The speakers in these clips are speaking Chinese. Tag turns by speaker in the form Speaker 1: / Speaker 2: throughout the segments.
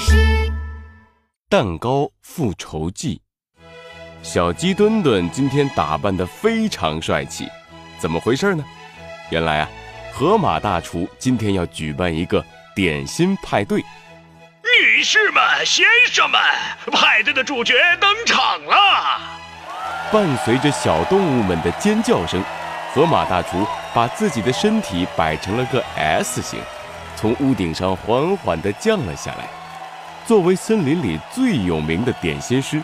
Speaker 1: 事。
Speaker 2: 蛋糕复仇记。小鸡墩墩今天打扮得非常帅气，怎么回事呢？原来啊，河马大厨今天要举办一个点心派对。
Speaker 3: 女士们、先生们，派对的主角登场了！
Speaker 2: 伴随着小动物们的尖叫声，河马大厨把自己的身体摆成了个 S 型，从屋顶上缓缓地降了下来。作为森林里最有名的点心师，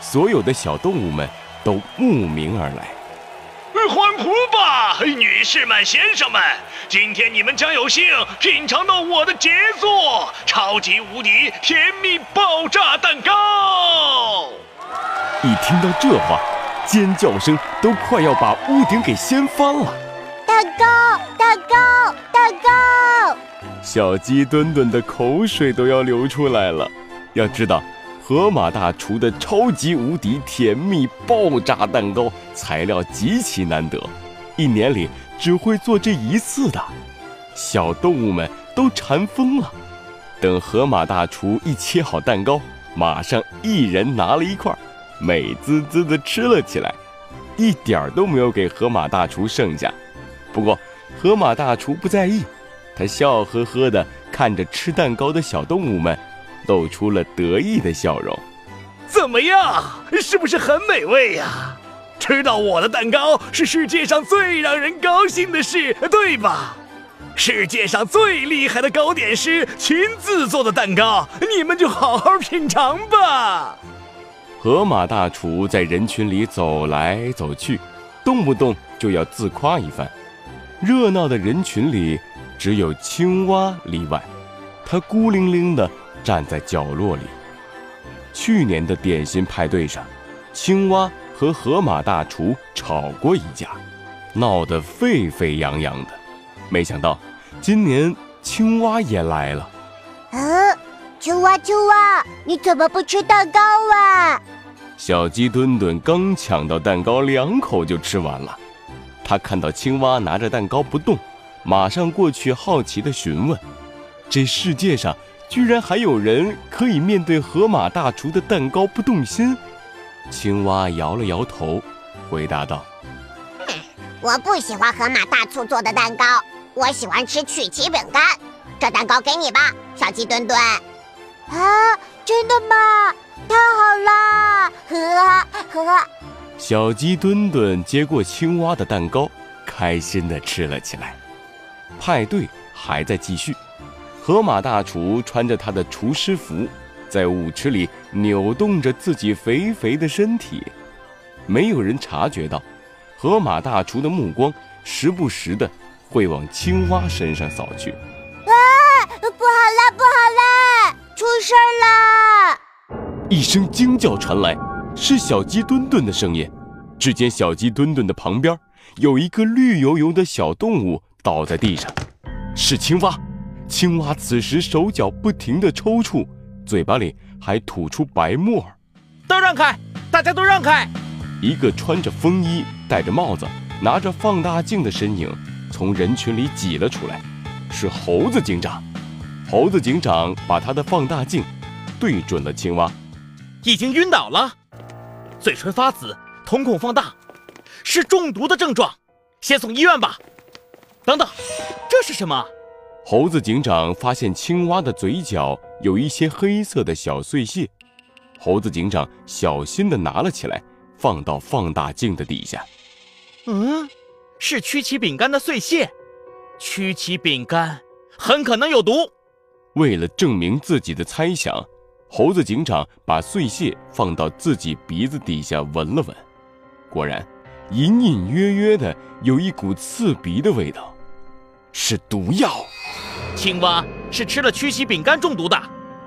Speaker 2: 所有的小动物们都慕名而来。
Speaker 3: 欢呼吧，女士们、先生们！今天你们将有幸品尝到我的杰作——超级无敌甜蜜爆炸蛋糕！
Speaker 2: 一听到这话，尖叫声都快要把屋顶给掀翻了。
Speaker 4: 蛋糕，蛋糕，蛋糕！
Speaker 2: 小鸡墩墩的口水都要流出来了。要知道。河马大厨的超级无敌甜蜜爆炸蛋糕材料极其难得，一年里只会做这一次的。小动物们都馋疯了。等河马大厨一切好蛋糕，马上一人拿了一块，美滋滋地吃了起来，一点儿都没有给河马大厨剩下。不过河马大厨不在意，他笑呵呵地看着吃蛋糕的小动物们。露出了得意的笑容。
Speaker 3: 怎么样，是不是很美味呀？吃到我的蛋糕是世界上最让人高兴的事，对吧？世界上最厉害的糕点师亲自做的蛋糕，你们就好好品尝吧。
Speaker 2: 河马大厨在人群里走来走去，动不动就要自夸一番。热闹的人群里，只有青蛙例外，它孤零零的。站在角落里。去年的点心派对上，青蛙和河马大厨吵过一架，闹得沸沸扬扬的。没想到，今年青蛙也来了。
Speaker 4: 嗯，青蛙，青蛙，你怎么不吃蛋糕啊？
Speaker 2: 小鸡墩墩刚抢到蛋糕，两口就吃完了。他看到青蛙拿着蛋糕不动，马上过去好奇地询问：“这世界上……”居然还有人可以面对河马大厨的蛋糕不动心？青蛙摇了摇头，回答道：“
Speaker 4: 我不喜欢河马大厨做的蛋糕，我喜欢吃曲奇饼干。这蛋糕给你吧，小鸡墩墩。”啊，真的吗？太好了！
Speaker 2: 小鸡墩墩接过青蛙的蛋糕，开心地吃了起来。派对还在继续。河马大厨穿着他的厨师服，在舞池里扭动着自己肥肥的身体。没有人察觉到，河马大厨的目光时不时的会往青蛙身上扫去。
Speaker 4: 啊！不好啦，不好啦，出事啦！
Speaker 2: 一声惊叫传来，是小鸡墩墩的声音。只见小鸡墩墩的旁边有一个绿油油的小动物倒在地上，是青蛙。青蛙此时手脚不停地抽搐，嘴巴里还吐出白沫儿。
Speaker 5: 都让开！大家都让开！
Speaker 2: 一个穿着风衣、戴着帽子、拿着放大镜的身影从人群里挤了出来，是猴子警长。猴子警长把他的放大镜对准了青蛙，
Speaker 5: 已经晕倒了，嘴唇发紫，瞳孔放大，是中毒的症状，先送医院吧。等等，这是什么？
Speaker 2: 猴子警长发现青蛙的嘴角有一些黑色的小碎屑，猴子警长小心地拿了起来，放到放大镜的底下。
Speaker 5: 嗯，是曲奇饼干的碎屑，曲奇饼干很可能有毒。
Speaker 2: 为了证明自己的猜想，猴子警长把碎屑放到自己鼻子底下闻了闻，果然，隐隐约约的有一股刺鼻的味道。是毒药，
Speaker 5: 青蛙是吃了曲奇饼干中毒的。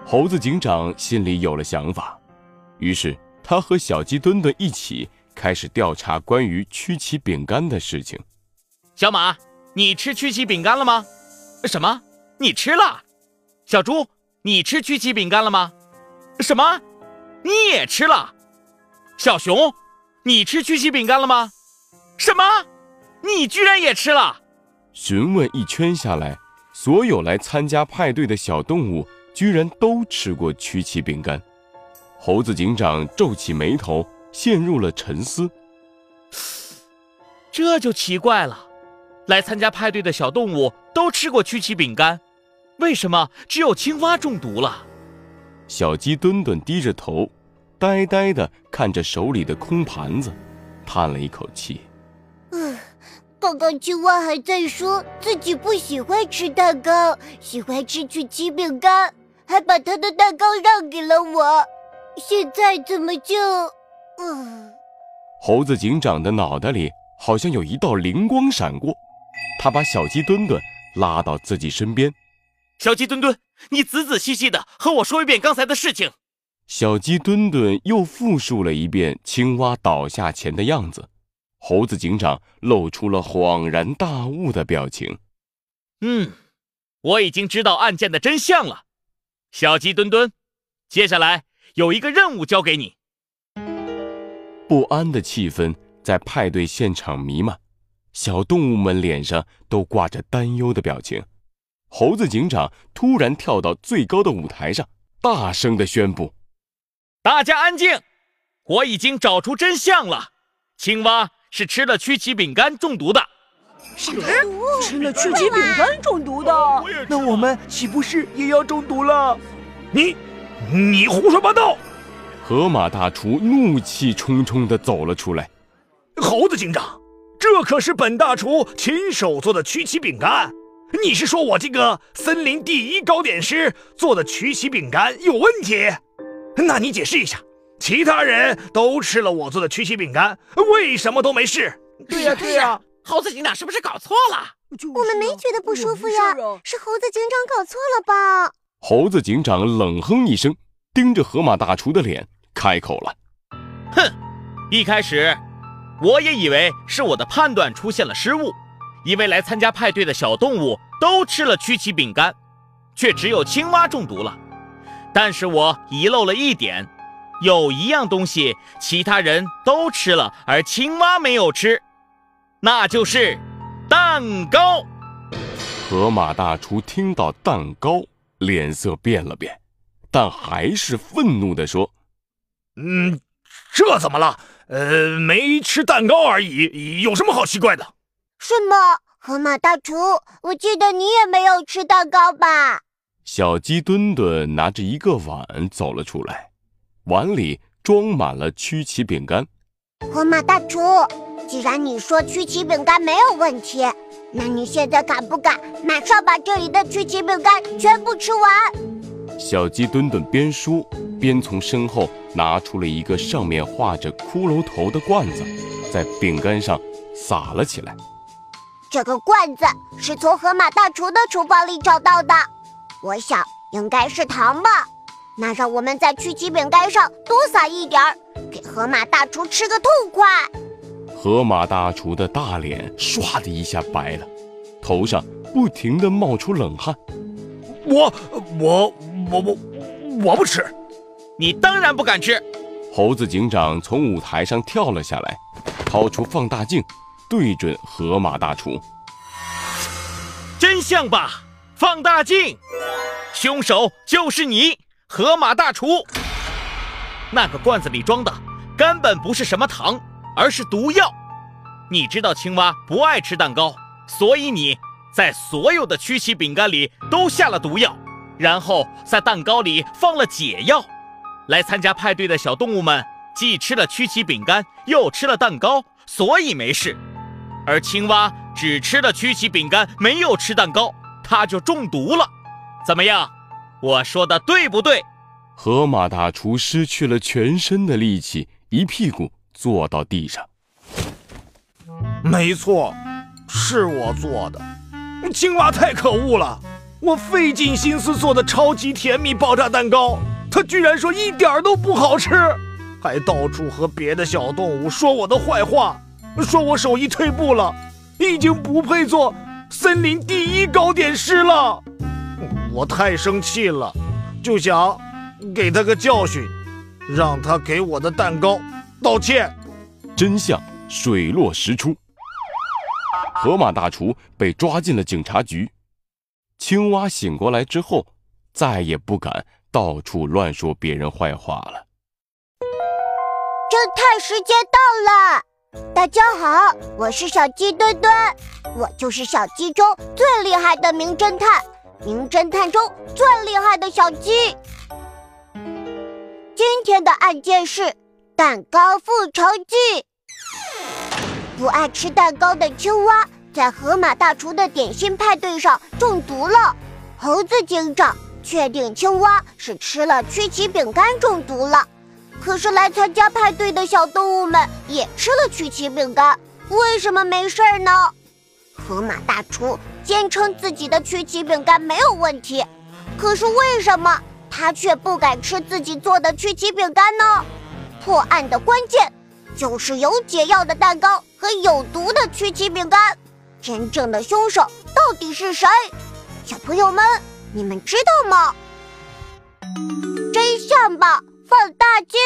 Speaker 2: 猴子警长心里有了想法，于是他和小鸡墩墩一起开始调查关于曲奇饼干的事情。
Speaker 5: 小马，你吃曲奇饼干了吗？什么？你吃了？小猪，你吃曲奇饼干了吗？什么？你也吃了？小熊，你吃曲奇饼干了吗？什么？你居然也吃了？
Speaker 2: 询问一圈下来，所有来参加派对的小动物居然都吃过曲奇饼干。猴子警长皱起眉头，陷入了沉思。
Speaker 5: 这就奇怪了，来参加派对的小动物都吃过曲奇饼干，为什么只有青蛙中毒了？
Speaker 2: 小鸡墩墩低着头，呆呆地看着手里的空盘子，叹了一口气。
Speaker 4: 嗯，刚刚青蛙还在说自己不喜欢吃蛋糕，喜欢吃曲奇饼干，还把他的蛋糕让给了我。现在怎么就……嗯，
Speaker 2: 猴子警长的脑袋里好像有一道灵光闪过，他把小鸡墩墩拉到自己身边。
Speaker 5: 小鸡墩墩，你仔仔细细的和我说一遍刚才的事情。
Speaker 2: 小鸡墩墩又复述了一遍青蛙倒下前的样子。猴子警长露出了恍然大悟的表情。
Speaker 5: 嗯，我已经知道案件的真相了。小鸡墩墩，接下来有一个任务交给你。
Speaker 2: 不安的气氛在派对现场弥漫，小动物们脸上都挂着担忧的表情。猴子警长突然跳到最高的舞台上，大声地宣布：“
Speaker 5: 大家安静！我已经找出真相了，青蛙是吃了曲奇饼干中毒的。”
Speaker 4: 什么？
Speaker 1: 吃了曲奇饼干中毒的？
Speaker 3: 那我们岂不是也要中毒了？你，你胡说八道！
Speaker 2: 河马大厨怒气冲冲地走了出来。
Speaker 3: 猴子警长，这可是本大厨亲手做的曲奇饼干。你是说我这个森林第一糕点师做的曲奇饼干有问题？那你解释一下，其他人都吃了我做的曲奇饼干，为什么都没事？
Speaker 1: 对呀对呀，
Speaker 5: 猴子警长是不是搞错了？
Speaker 4: 我们没觉得不舒服呀，是猴子警长搞错了吧？
Speaker 2: 猴子警长冷哼一声，盯着河马大厨的脸，开口了：“
Speaker 5: 哼，一开始我也以为是我的判断出现了失误。”因为来参加派对的小动物都吃了曲奇饼干，却只有青蛙中毒了。但是我遗漏了一点，有一样东西其他人都吃了，而青蛙没有吃，那就是蛋糕。
Speaker 2: 河马大厨听到蛋糕，脸色变了变，但还是愤怒地说：“
Speaker 3: 嗯，这怎么了？呃，没吃蛋糕而已，有什么好奇怪的？”
Speaker 4: 什么？河马大厨，我记得你也没有吃蛋糕吧？
Speaker 2: 小鸡墩墩拿着一个碗走了出来，碗里装满了曲奇饼干。
Speaker 4: 河马大厨，既然你说曲奇饼干没有问题，那你现在敢不敢马上把这里的曲奇饼干全部吃完？
Speaker 2: 小鸡墩墩边说边从身后拿出了一个上面画着骷髅头的罐子，在饼干上撒了起来。
Speaker 4: 这个罐子是从河马大厨的厨房里找到的，我想应该是糖吧。那让我们在曲奇饼干上多撒一点儿，给河马大厨吃个痛快。
Speaker 2: 河马大厨的大脸唰的一下白了，头上不停地冒出冷汗。
Speaker 3: 我我我我我不吃，
Speaker 5: 你当然不敢吃。
Speaker 2: 猴子警长从舞台上跳了下来，掏出放大镜。对准河马大厨，
Speaker 5: 真相吧！放大镜，凶手就是你，河马大厨。那个罐子里装的根本不是什么糖，而是毒药。你知道青蛙不爱吃蛋糕，所以你在所有的曲奇饼干里都下了毒药，然后在蛋糕里放了解药。来参加派对的小动物们既吃了曲奇饼干，又吃了蛋糕，所以没事。而青蛙只吃了曲奇饼干，没有吃蛋糕，它就中毒了。怎么样？我说的对不对？
Speaker 2: 河马大厨失去了全身的力气，一屁股坐到地上。
Speaker 3: 没错，是我做的。青蛙太可恶了！我费尽心思做的超级甜蜜爆炸蛋糕，它居然说一点都不好吃，还到处和别的小动物说我的坏话。说我手艺退步了，已经不配做森林第一糕点师了。我太生气了，就想给他个教训，让他给我的蛋糕道歉。
Speaker 2: 真相水落石出，河马大厨被抓进了警察局。青蛙醒过来之后，再也不敢到处乱说别人坏话了。
Speaker 4: 侦探时间到了，大家好，我是小鸡墩墩，我就是小鸡中最厉害的名侦探，名侦探中最厉害的小鸡。今天的案件是蛋糕复仇记。不爱吃蛋糕的青蛙在河马大厨的点心派对上中毒了。猴子警长确定青蛙是吃了曲奇饼干中毒了。可是来参加派对的小动物们也吃了曲奇饼干，为什么没事儿呢？河马大厨坚称自己的曲奇饼干没有问题，可是为什么他却不敢吃自己做的曲奇饼干呢？破案的关键就是有解药的蛋糕。和有毒的曲奇饼干，真正的凶手到底是谁？小朋友们，你们知道吗？真相吧，放大镜！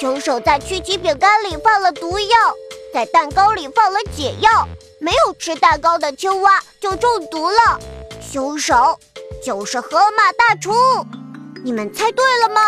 Speaker 4: 凶手在曲奇饼干里放了毒药，在蛋糕里放了解药，没有吃蛋糕的青蛙就中毒了。凶手就是河马大厨，你们猜对了吗？